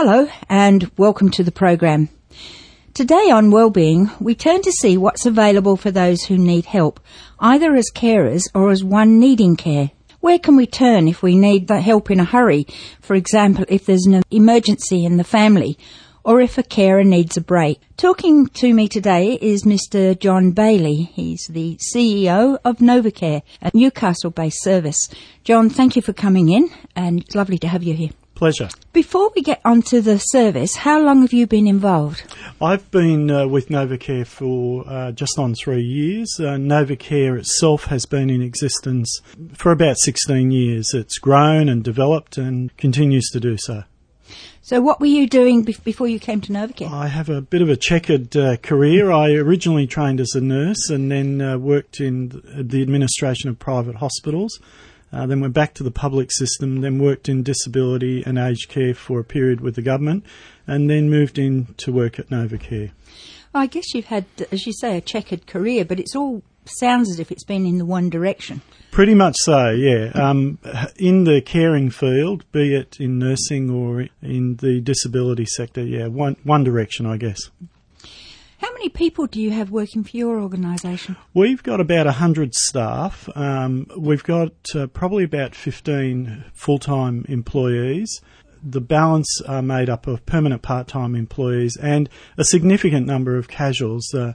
Hello and welcome to the program. Today on Wellbeing, we turn to see what's available for those who need help, either as carers or as one needing care. Where can we turn if we need the help in a hurry? For example, if there's an emergency in the family or if a carer needs a break. Talking to me today is Mr. John Baillie. He's the CEO of Novacare, a Newcastle based service. John, thank you for coming in and it's lovely to have you here. Pleasure. Before we get onto the service, how long have you been involved? I've been uh, with Novacare for uh, just on three years. Uh, Novacare itself has been in existence for about 16 years. It's grown and developed and continues to do so. So, what were you doing be- before you came to Novacare? I have a bit of a checkered uh, career. I originally trained as a nurse and then uh, worked in the administration of private hospitals. Uh, then went back to the public system, then worked in disability and aged care for a period with the government, and then moved in to work at Novacare. I guess you've had, as you say, a checkered career, but it's all sounds as if it's been in the one direction. Pretty much so, yeah. Um, in the caring field, be it in nursing or in the disability sector, yeah, one one direction, I guess. How many people do you have working for your organisation? We've got about 100 staff. Um, we've got uh, probably about 15 full time employees. The balance are made up of permanent part time employees and a significant number of casuals. Uh,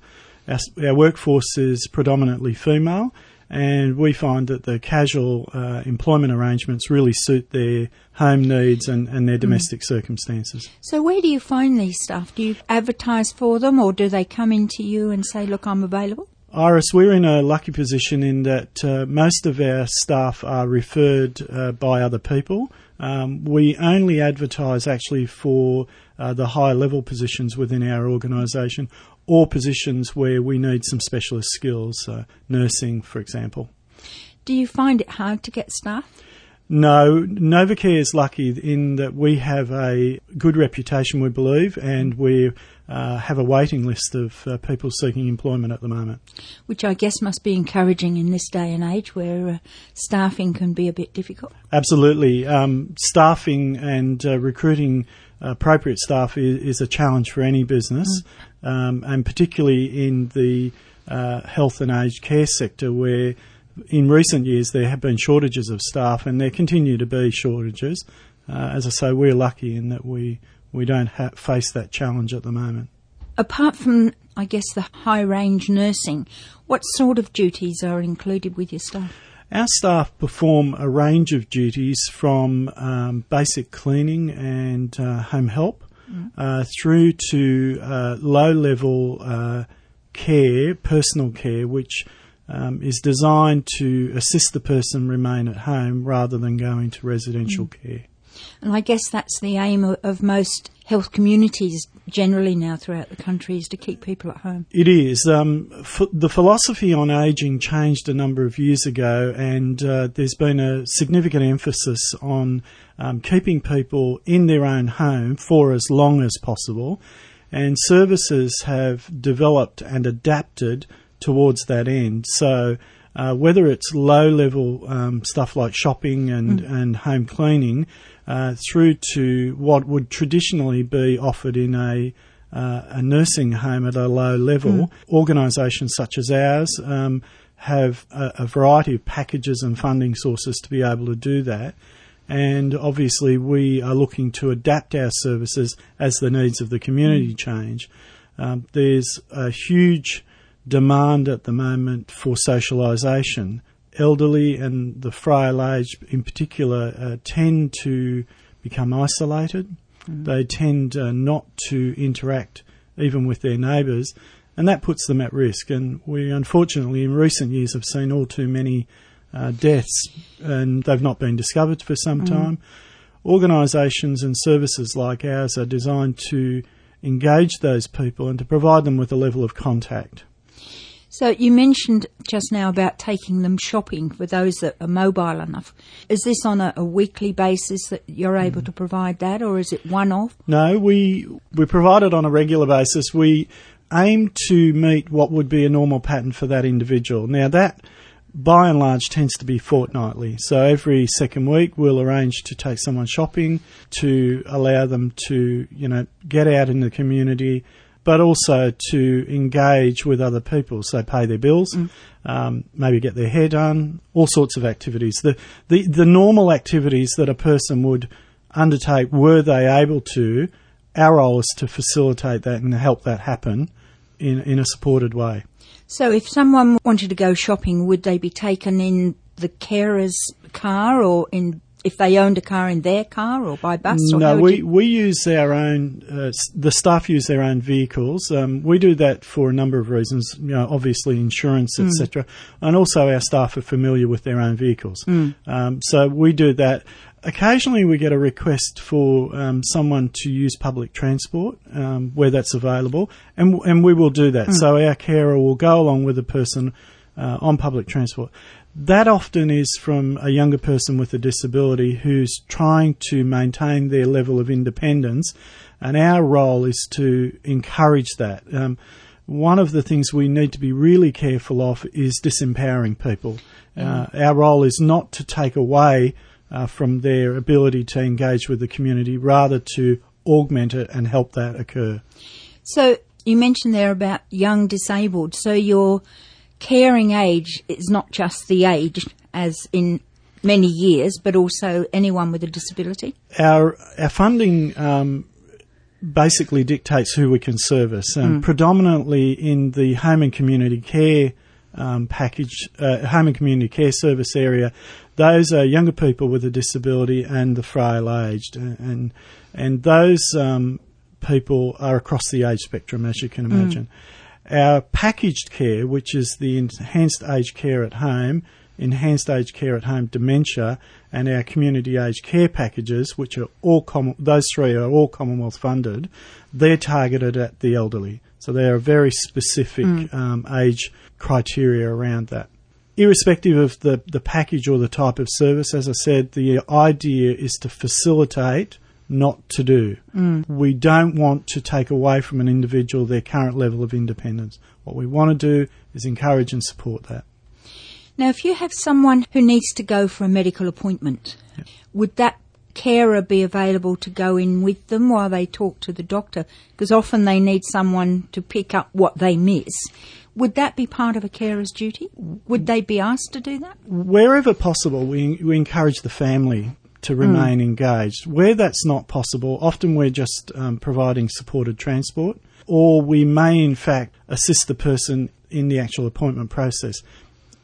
our, our workforce is predominantly female and we find that the casual uh, employment arrangements really suit their home needs and, and their mm. domestic mm. circumstances. So, where do you find these staff? Do you advertise for them, or do they come into you and say, "Look, I'm available"? Iris, we're in a lucky position in that uh, most of our staff are referred uh, by other people. Um, we only advertise actually for uh, the high level positions within our organisation or positions where we need some specialist skills, uh, nursing, for example. Do you find it hard to get staff? No, Novacare is lucky in that we have a good reputation, we believe, and we uh, have a waiting list of uh, people seeking employment at the moment. Which I guess must be encouraging in this day and age where uh, staffing can be a bit difficult. Absolutely. Um, staffing and uh, recruiting appropriate staff is, is, a challenge for any business, mm. Um, and particularly in the uh, health and aged care sector where in recent years there have been shortages of staff and there continue to be shortages. Uh, as I say, we're lucky in that we, we don't ha- face that challenge at the moment. Apart from, I guess, the high range nursing, what sort of duties are included with your staff? Our staff perform a range of duties from um, basic cleaning and uh, home help. Uh, through to uh, low level uh, care, personal care, which um, is designed to assist the person remain at home rather than going to residential mm. care. And I guess that's the aim of, of, most health communities generally now throughout the country is to keep people at home. It is. Um, f- the philosophy on ageing changed a number of years ago, and uh, there's been a significant emphasis on um, keeping people in their own home for as long as possible. And services have developed and adapted towards that end. So, uh, whether it's low level um, stuff like shopping and, mm. and home cleaning, uh, through to what would traditionally be offered in a uh, a nursing home at a low level, mm. organisations such as ours um, have a, a, variety of packages and funding sources to be able to do that. And obviously, we are looking to adapt our services as the needs of the community mm. change. Um, there's a huge demand at the moment for socialisation. Elderly and the frail age, in particular, uh, tend to become isolated. Mm. They tend uh, not to interact even with their neighbours, and that puts them at risk. And we, unfortunately, in recent years, have seen all too many uh, deaths, and they've not been discovered for some mm. time. Organisations and services like ours are designed to engage those people and to provide them with a level of contact. So you mentioned just now about taking them shopping for those that are mobile enough. Is this on a, a weekly basis that you're able mm. to provide that, or is it one off? No, we we provide it on a regular basis. We aim to meet what would be a normal pattern for that individual. Now that by and large tends to be fortnightly. So every second week we'll arrange to take someone shopping to allow them to, you know, get out in the community, but also to engage with other people. So pay their bills, mm. um, maybe get their hair done, all sorts of activities. The, the, the normal activities that a person would undertake were they able to, our role is to facilitate that and help that happen in, in a supported way. So if someone wanted to go shopping, would they be taken in the carer's car or in if they owned a car in their car or by bus? Or no, we, we use our own, uh, the staff use their own vehicles. Um, we do that for a number of reasons, you know, obviously insurance, mm. etc. And also our staff are familiar with their own vehicles. Mm. Um, so we do that occasionally we get a request for um, someone to use public transport um, where that's available, and and we will do that. Mm. So our carer will go along with the person uh, on public transport. That often is from a younger person with a disability who's trying to maintain their level of independence, and our role is to encourage that. Um, one of the things we need to be really careful of is disempowering people. Mm. Uh, our role is not to take away uh, from their ability to engage with the community, rather to augment it and help that occur. So you mentioned there about young disabled. So your caring age is not just the age, as in many years, but also anyone with a disability. Our our funding. Um, basically dictates who we can service, and mm. predominantly in the home and community care um, package, uh, home and community care service area, those are younger people with a disability and the frail aged, and and those um, people are across the age spectrum, as you can mm. imagine. Mm. Our packaged care, which is the enhanced aged care at home, enhanced aged care at home dementia, and our community aged care packages, which are all common, those three are all Commonwealth funded. They're targeted at the elderly, so they are very specific mm. um, age criteria around that irrespective of the, the package or the type of service, as I said, the idea is to facilitate, not to do. Mm. We don't want to take away from an individual their current level of independence. What we want to do is encourage and support that. Now, if you have someone who needs to go for a medical appointment, yep. would that carer be available to go in with them while they talk to the doctor? Because often they need someone to pick up what they miss. Would that be part of a carer's duty? Would they be asked to do that? Wherever possible, we, we encourage the family to remain mm. engaged. Where that's not possible, often we're just um, providing supported transport, or we may in fact assist the person in the actual appointment process.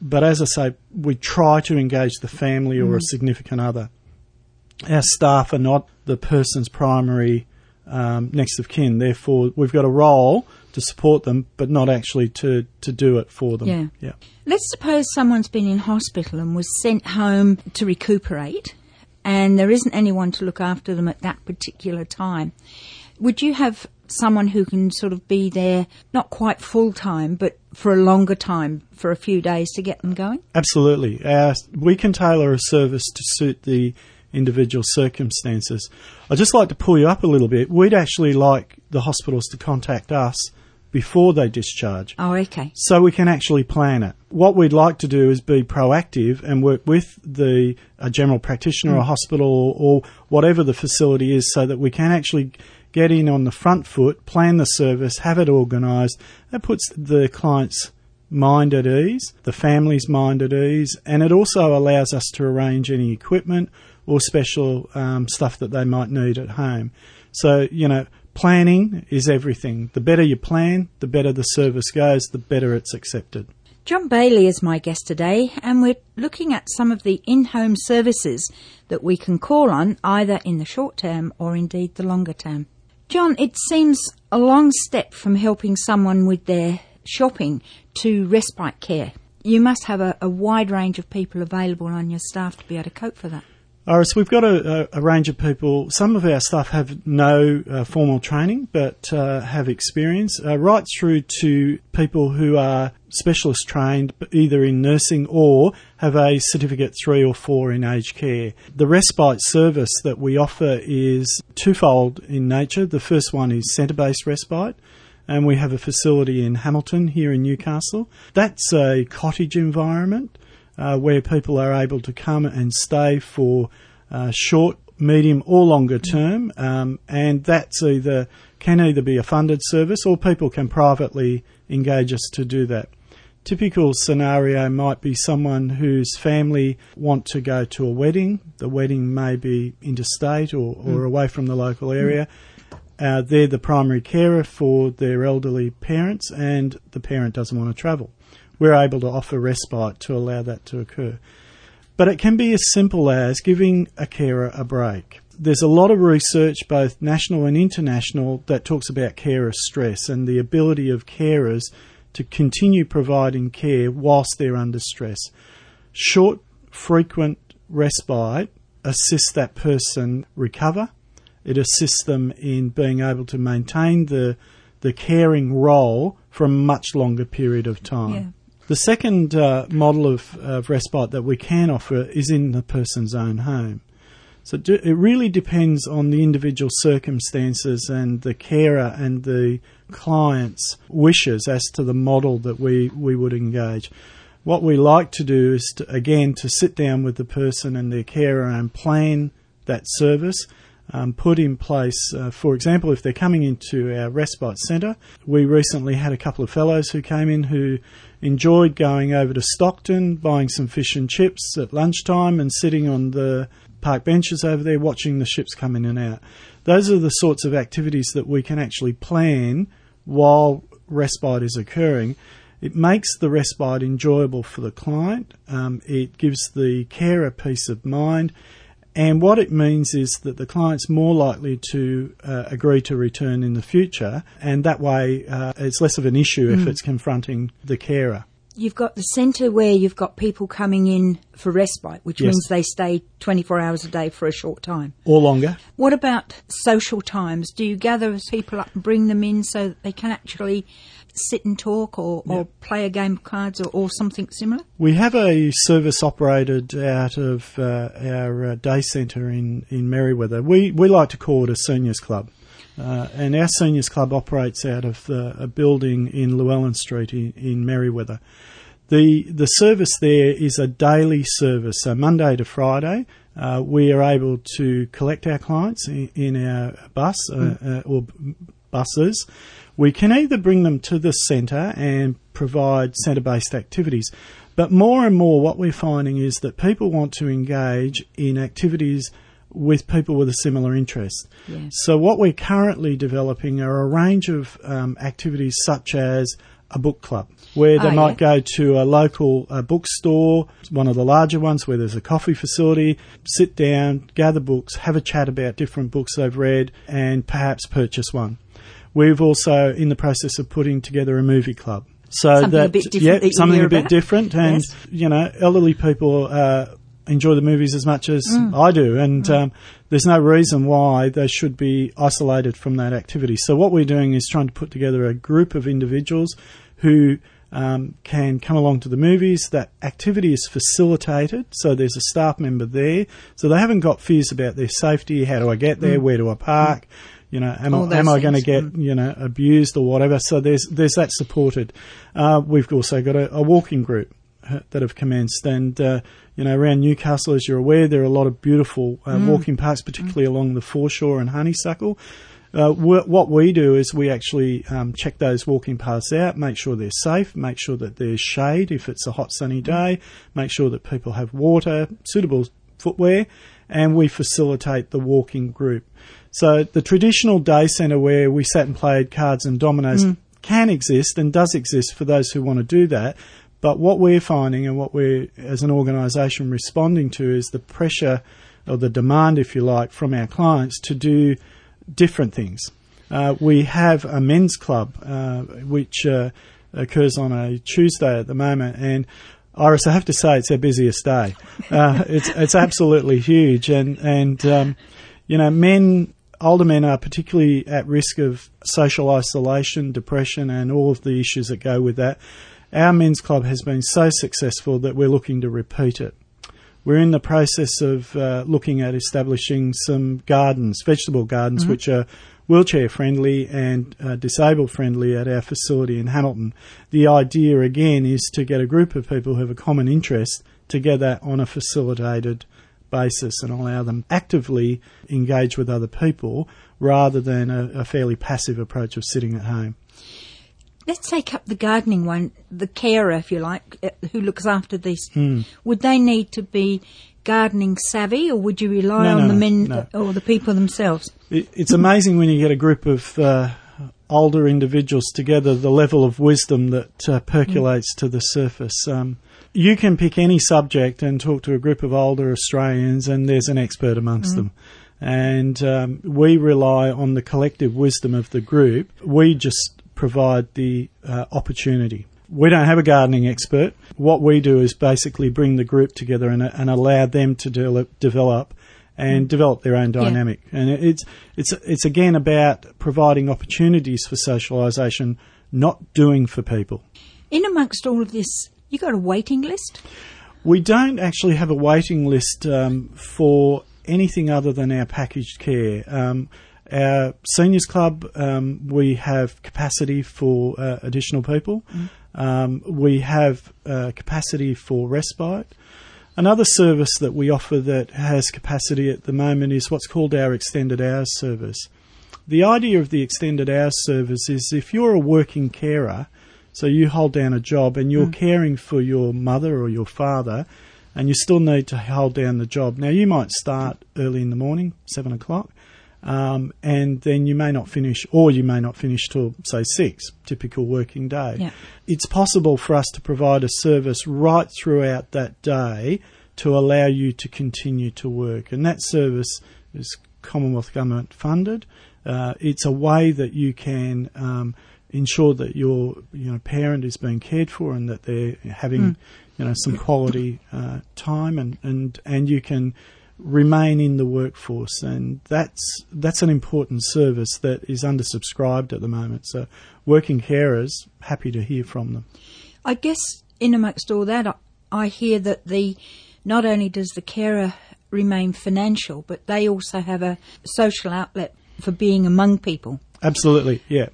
But as I say, we try to engage the family or mm. a significant other. Our staff are not the person's primary um, next of kin. Therefore, we've got a role to support them, but not actually to, to do it for them. Yeah. yeah. Let's suppose someone's been in hospital and was sent home to recuperate, and there isn't anyone to look after them at that particular time. Would you have someone who can sort of be there, not quite full time, but for a longer time, for a few days to get them going? Absolutely. Our, we can tailor a service to suit the individual circumstances. I'd just like to pull you up a little bit. We'd actually like the hospitals to contact us before they discharge. Oh, okay. So we can actually plan it. What we'd like to do is be proactive and work with the a general practitioner mm. or hospital or, or whatever the facility is so that we can actually get in on the front foot, plan the service, have it organised. That puts the client's mind at ease, the family's mind at ease, and it also allows us to arrange any equipment or special um, stuff that they might need at home. So, you know, planning is everything. The better you plan, the better the service goes, the better it's accepted. John Baillie is my guest today, and we're looking at some of the in home services that we can call on either in the short term or indeed the longer term. John, it seems a long step from helping someone with their shopping to respite care. You must have a, a wide range of people available on your staff to be able to cope for that. Iris, we've got a, a, range of people. Some of our staff have no uh, formal training but uh, have experience, uh, right through to people who are specialist trained either in nursing or have a certificate three or four in aged care. The respite service that we offer is twofold in nature. The first one is centre based respite and we have a facility in Hamilton here in Newcastle. That's a cottage environment uh, where people are able to come and stay for uh, short, medium, or longer term, um, and that's either can either be a funded service or people can privately engage us to do that. Typical scenario might be someone whose family want to go to a wedding. The wedding may be interstate or, or mm. away from the local area. Uh, they're the primary carer for their elderly parents, and the parent doesn't want to travel. We're able to offer respite to allow that to occur. But it can be as simple as giving a carer a break. There's a lot of research, both national and international, that talks about carer stress and the ability of carers to continue providing care whilst they're under stress. Short, frequent respite assists that person recover. It assists them in being able to maintain the the caring role for a much longer period of time. The second uh, model of, of respite that we can offer is in the person's own home. So it really depends on the individual circumstances and the carer and the client's wishes as to the model that we, we would engage. What we like to do is, to, again, to sit down with the person and their carer and plan that service. Um, put in place, uh, for example, if they're coming into our respite centre, we recently had a couple of fellows who came in who enjoyed going over to Stockton, buying some fish and chips at lunchtime, and sitting on the park benches over there watching the ships come in and out. Those are the sorts of activities that we can actually plan while respite is occurring. It makes the respite enjoyable for the client. Um, it gives the carer peace of mind. And what it means is that the client's more likely to uh, agree to return in the future, and that way uh, it's less of an issue mm. if it's confronting the carer. You've got the centre where you've got people coming in for respite, which yes. means they stay 24 hours a day for a short time. Or longer. What about social times? Do you gather people up and bring them in so that they can actually sit and talk or, or play a game of cards or, or, something similar? We have a service operated out of uh, our uh, day centre in, in Merewether. We, we like to call it a seniors club. Uh, and our seniors club operates out of the, a building in Llewellyn Street in, in Merewether. The, the service there is a daily service, so Monday to Friday. Uh, we are able to collect our clients in, in our bus mm. or buses. We can either bring them to the centre and provide centre based activities, but more and more what we're finding is that people want to engage in activities with people with a similar interest. So, what we're currently developing are a range of um, activities such as a book club, where they oh, might yeah. go to a local uh, bookstore, one of the larger ones where there's a coffee facility, sit down, gather books, have a chat about different books they've read, and perhaps purchase one. We've also in the process of putting together a movie club. So something that, a bit different. Yeah, something a bit about. different, and yes. you know, elderly people uh, enjoy the movies as much as mm. I do, and mm. um, there's no reason why they should be isolated from that activity. So what we're doing is trying to put together a group of individuals who um, can come along to the movies. That activity is facilitated, so there's a staff member there, so they haven't got fears about their safety. How do I get there? Mm. Where do I park? You know, am, I, am I going to get mm. you know abused or whatever? So there's there's that supported. Uh, we've also got a, a walking group that have commenced. And, uh, you know, around Newcastle, as you're aware, there are a lot of beautiful uh, mm. walking paths, particularly mm. along the foreshore and honeysuckle. Uh, what we do is we actually um, check those walking paths out, make sure they're safe, make sure that there's shade if it's a hot sunny mm. day, make sure that people have water, suitable footwear, and we facilitate the walking group. So the traditional day centre where we sat and played cards and dominoes mm. can exist and does exist for those who want to do that, but what we're finding and what we're, as an organisation, responding to is the pressure or the demand, if you like, from our clients to do different things. Uh, we have a men's club uh, which uh, occurs on a Tuesday at the moment, and Iris, I have to say, it's our busiest day. Uh, it's it's absolutely huge, and and um, you know, men, older men are particularly at risk of social isolation, depression, and all of the issues that go with that. Our men's club has been so successful that we're looking to repeat it. We're in the process of uh, looking at establishing some gardens, vegetable gardens, mm-hmm. which are wheelchair friendly and uh, disabled friendly at our facility in Hamilton. The idea again is to get a group of people who have a common interest together on a facilitated basis and allow them actively engage with other people rather than a, a fairly passive approach of sitting at home. Let's take up the gardening one, the carer, if you like, uh, who looks after this. Hmm. Would they need to be gardening savvy, or would you rely No, on no, the men no. or the people themselves? It, it's amazing when you get a group of uh, older individuals together, the level of wisdom that uh, percolates to the surface. Um, you can pick any subject and talk to a group of older Australians, and there's an expert amongst them. And um, we rely on the collective wisdom of the group. We just provide the uh, opportunity. We don't have a gardening expert. What we do is basically bring the group together and, and allow them to de- develop and develop their own dynamic. And it's it's it's again about providing opportunities for socialisation, not doing for people. In amongst all of this, you got a waiting list. We don't actually have a waiting list um, for anything other than our packaged care. Um, our seniors club, um, we have capacity for uh, additional people. Um, we have uh, capacity for respite. Another service that we offer that has capacity at the moment is what's called our extended hours service. The idea of the extended hours service is if you're a working carer, so you hold down a job and you're mm. caring for your mother or your father, and you still need to hold down the job. Now, you might start early in the morning, seven o'clock, um, and then you may not finish, or you may not finish till, say, six, typical working day. Yeah. It's possible for us to provide a service right throughout that day to allow you to continue to work. And that service is Commonwealth Government funded. Uh, it's a way that you can um, ensure that your you know parent is being cared for and that they're having you know some quality uh, time and, and and you can remain in the workforce and that's that's an important service that is undersubscribed at the moment. So working carers happy to hear from them. I guess in amongst all that, I, I hear that the not only does the carer remain financial, but they also have a social outlet for being among people. Absolutely, yeah.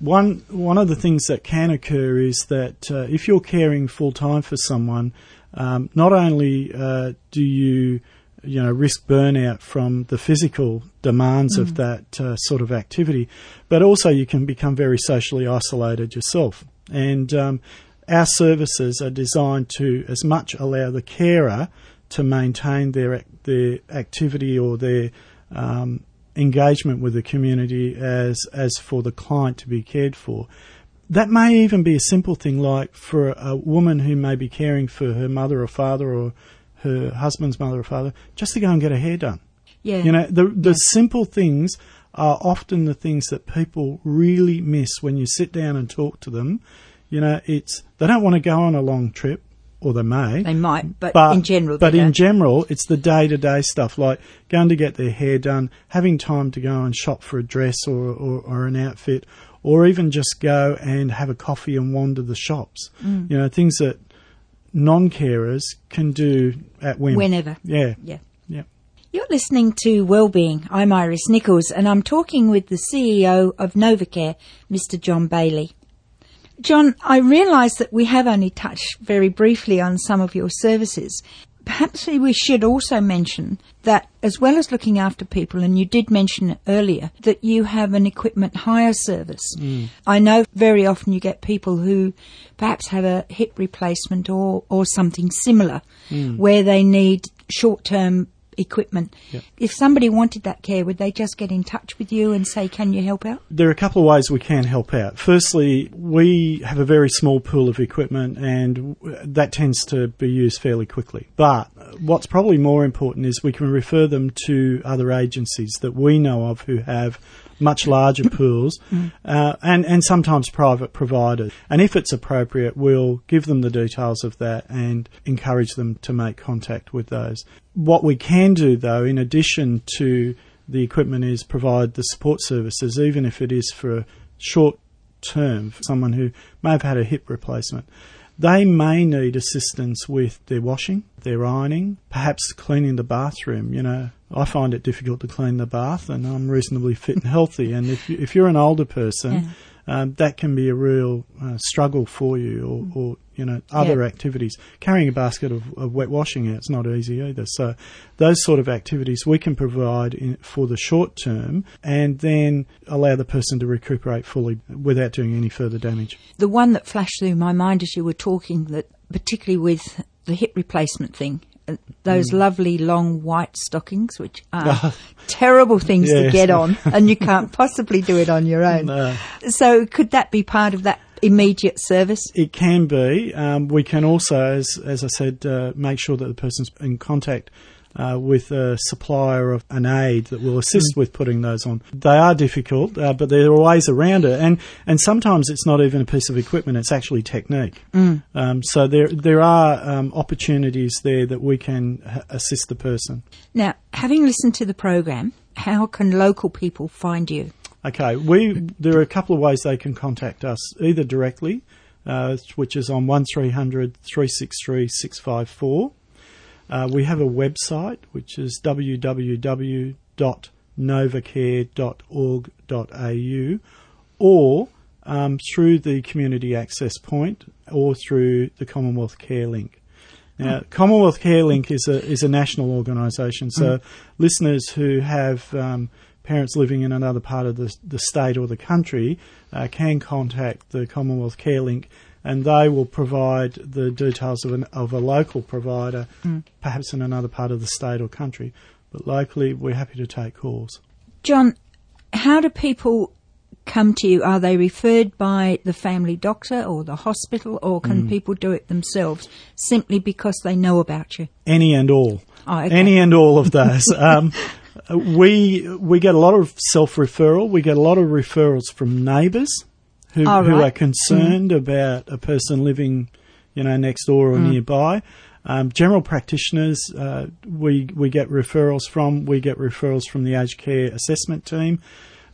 One one of the things that can occur is that uh, if you're caring full time for someone, um, not only uh, do you you know risk burnout from the physical demands of that uh, sort of activity, but also you can become very socially isolated yourself. And um, our services are designed to as much allow the carer to maintain their their activity or their um, engagement with the community as as for the client to be cared for. That may even be a simple thing like for a woman who may be caring for her mother or father or her husband's mother or father, just to go and get her hair done. Yeah. You know, the the simple things are often the things that people really miss when you sit down and talk to them. You know, it's they don't want to go on a long trip, or they may. they might, but, But in general, but in general, it's the day to day stuff like going to get their hair done, having time to go and shop for a dress or, or, or an outfit, or even just go and have a coffee and wander the shops. Mm. You know, things that non carers can do at whim. whenever. Yeah, Yeah. yeah. You're listening to Wellbeing. I'm Iris Nichols, and I'm talking with the CEO of Novacare, Mr. John Baillie. John, I realise that we have only touched very briefly on some of your services. Perhaps we should also mention that as well as looking after people, and you did mention it earlier, that you have an equipment hire service. Mm. I know very often you get people who perhaps have a hip replacement or, or something similar mm. where they need short term equipment. If somebody wanted that care, would they just get in touch with you and say, can you help out? There are a couple of ways we can help out. Firstly, we have a very small pool of equipment and that tends to be used fairly quickly. But what's probably more important is we can refer them to other agencies that we know of who have much larger pools uh, and, and sometimes private providers. And if it's appropriate, we'll give them the details of that and encourage them to make contact with those. What we can do, though, in addition to the equipment, is provide the support services, even if it is for a short term, for someone who may have had a hip replacement. They may need assistance with their washing, their ironing, perhaps cleaning the bathroom. You know, I find it difficult to clean the bath, and I'm reasonably fit and healthy. And if you, if you're an older person, um, that can be a real uh, struggle for you, or, or you know other Yeah. activities. Carrying a basket of, of wet washing out's not easy either. So those sort of activities we can provide in, for the short term, and then allow the person to recuperate fully without doing any further damage. The one that flashed through my mind as you were talking, that particularly with the hip replacement thing, those Mm. lovely long white stockings, which are terrible things to get on, and you can't possibly do it on your own. No. So, could that be part of that immediate service? It can be. Um, we can also, as, as I said, uh, make sure that the person's in contact uh, with a supplier of an aid that will assist with putting those on. They are difficult, uh, but there are ways around it, and and sometimes it's not even a piece of equipment; it's actually technique. Um, so there there are um, opportunities there that we can h- assist the person. Now, having listened to the program, how can local people find you? Okay, we there are a couple of ways they can contact us, either directly, uh, which is on 1300 363 654. Uh, we have a website, which is www.novacare.org.au, or um, through the community access point, or through the Commonwealth Care Link. Now, Commonwealth Care Link is a is a national organisation, so listeners who have um, parents living in another part of the, the state or the country uh, can contact the Commonwealth Care Link, and they will provide the details of an of a local provider, perhaps in another part of the state or country. But locally, we're happy to take calls. John, how do people come to you? Are they referred by the family doctor or the hospital, or can people do it themselves simply because they know about you? Any and all. Oh, okay. Any and all of those. um, we we get a lot of self referral. We get a lot of referrals from neighbours who Oh, who are concerned about a person living, you know, next door or nearby. Um, general practitioners, uh, we we get referrals from. We get referrals from the aged care assessment team.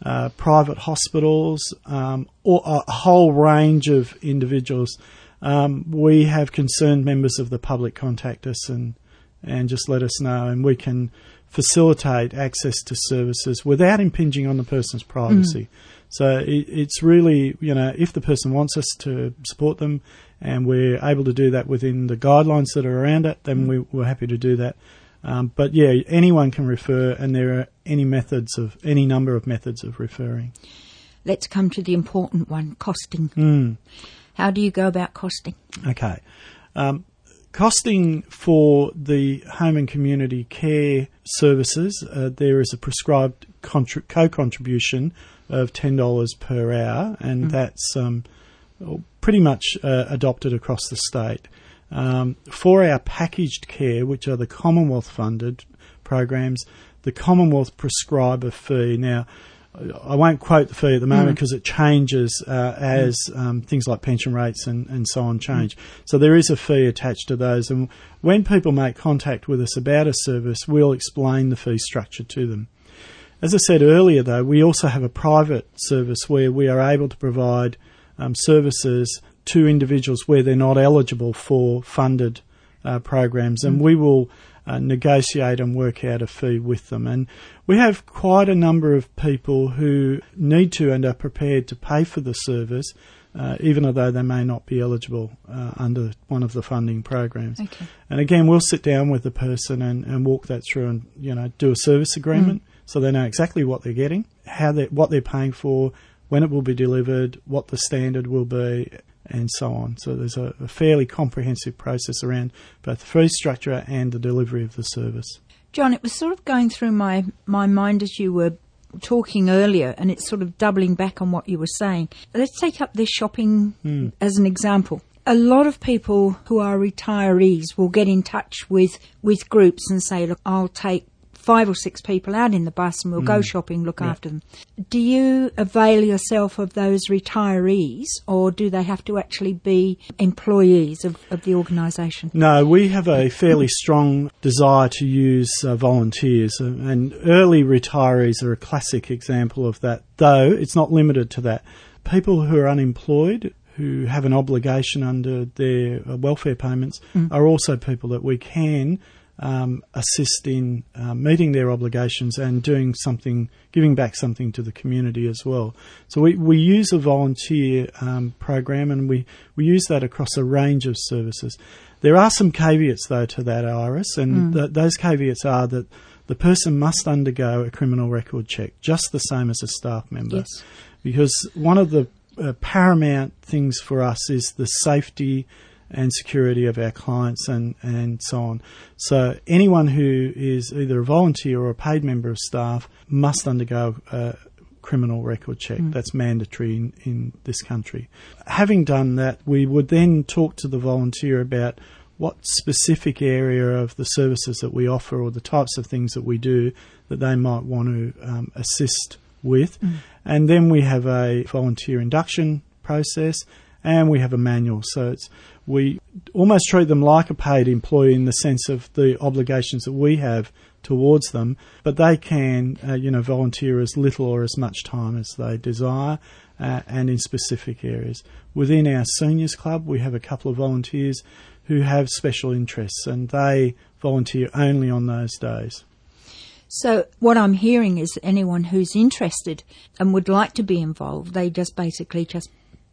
Uh, private hospitals, um, or a whole range of individuals. Um, we have concerned members of the public contact us and and just let us know, and we can facilitate access to services without impinging on the person's privacy. So it, it's really, you know, if the person wants us to support them, and we're able to do that within the guidelines that are around it, then we, we're happy to do that. Um, but yeah, anyone can refer, and there are any methods of any number of methods of referring. Let's come to the important one costing. Mm. How do you go about costing? Okay. Um, costing for the home and community care services, uh, there is a prescribed contri- co-contribution of $10 per hour, and that's um, pretty much uh, adopted across the state. Um, for our packaged care, which are the Commonwealth funded programs, the Commonwealth prescribe a fee. Now, I won't quote the fee at the moment because it changes uh, as um, things like pension rates and, and so on change. So there is a fee attached to those. And when people make contact with us about a service, we'll explain the fee structure to them. As I said earlier, though, we also have a private service where we are able to provide um, services to individuals where they're not eligible for funded uh, programs, and we will uh, negotiate and work out a fee with them. And we have quite a number of people who need to and are prepared to pay for the service, uh, even although they may not be eligible uh, under one of the funding programs. Okay. And again, we'll sit down with the person and, and walk that through and you know do a service agreement so they know exactly what they're getting, how they what they're paying for, when it will be delivered, what the standard will be, and so on. So there's a, a fairly comprehensive process around both the fee structure and the delivery of the service. John, it was sort of going through my, my mind as you were talking earlier, and it's sort of doubling back on what you were saying. Let's take up this shopping hmm. as an example. A lot of people who are retirees will get in touch with, with groups and say, look, I'll take five or six people out in the bus and we'll go shopping, look after them. Do you avail yourself of those retirees or do they have to actually be employees of, of the organisation? No, we have a fairly strong desire to use uh, volunteers, uh, and early retirees are a classic example of that, though it's not limited to that. People who are unemployed, who have an obligation under their uh, welfare payments, are also people that we can um, assist in uh, meeting their obligations and doing something, giving back something to the community as well. So we, we use a volunteer um, program and we, we use that across a range of services. There are some caveats though to that, Iris, and mm. th- those caveats are that the person must undergo a criminal record check, just the same as a staff member. Yes. Because one of the uh, paramount things for us is the safety and security of our clients and, and so on. So anyone who is either a volunteer or a paid member of staff must undergo a criminal record check. Mm. That's mandatory in, in this country. Having done that, we would then talk to the volunteer about what specific area of the services that we offer or the types of things that we do that they might want to um, assist with. Mm. And then we have a volunteer induction process and we have a manual. So it's we almost treat them like a paid employee in the sense of the obligations that we have towards them, but they can, uh, you know, volunteer as little or as much time as they desire, uh, and in specific areas. Within our seniors club, we have a couple of volunteers who have special interests, and they volunteer only on those days. So what I'm hearing is that anyone who's interested and would like to be involved, they just basically just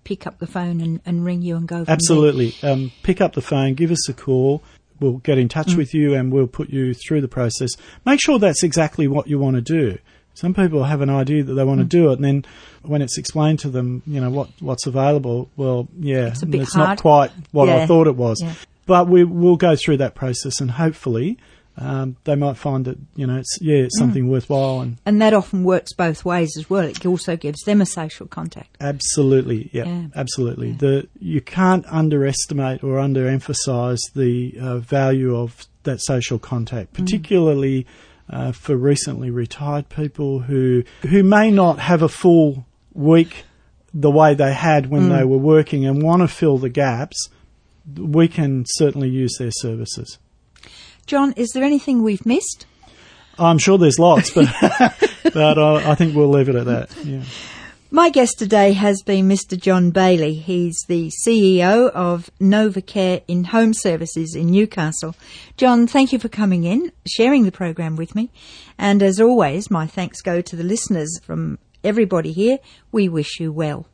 pick up the phone and, and ring you and go. Absolutely, um, pick up the phone, give us a call. We'll get in touch mm. with you and we'll put you through the process. Make sure that's exactly what you want to do. Some people have an idea that they want mm. to do it, and then when it's explained to them, you know what what's available. Well, yeah, it's, it's not quite what yeah. I thought it was. Yeah. But we will go through that process, and hopefully um, they might find that you know it's yeah it's mm. something mm. worthwhile and and that often works both ways as well. It also gives them a social contact. Absolutely, yeah, yeah. absolutely. Yeah. The you can't underestimate or underemphasize the uh, value of that social contact, mm. particularly. Mm. Uh, for recently retired people who who may not have a full week the way they had when mm. they were working and want to fill the gaps, we can certainly use their services. John, is there anything we've missed? I'm sure there's lots, but but uh, I think we'll leave it at that. Yeah. My guest today has been Mr. John Baillie. He's the CEO of Novacare in Home Services in Newcastle. John, thank you for coming in, sharing the program with me. And as always, my thanks go to the listeners from everybody here. We wish you well.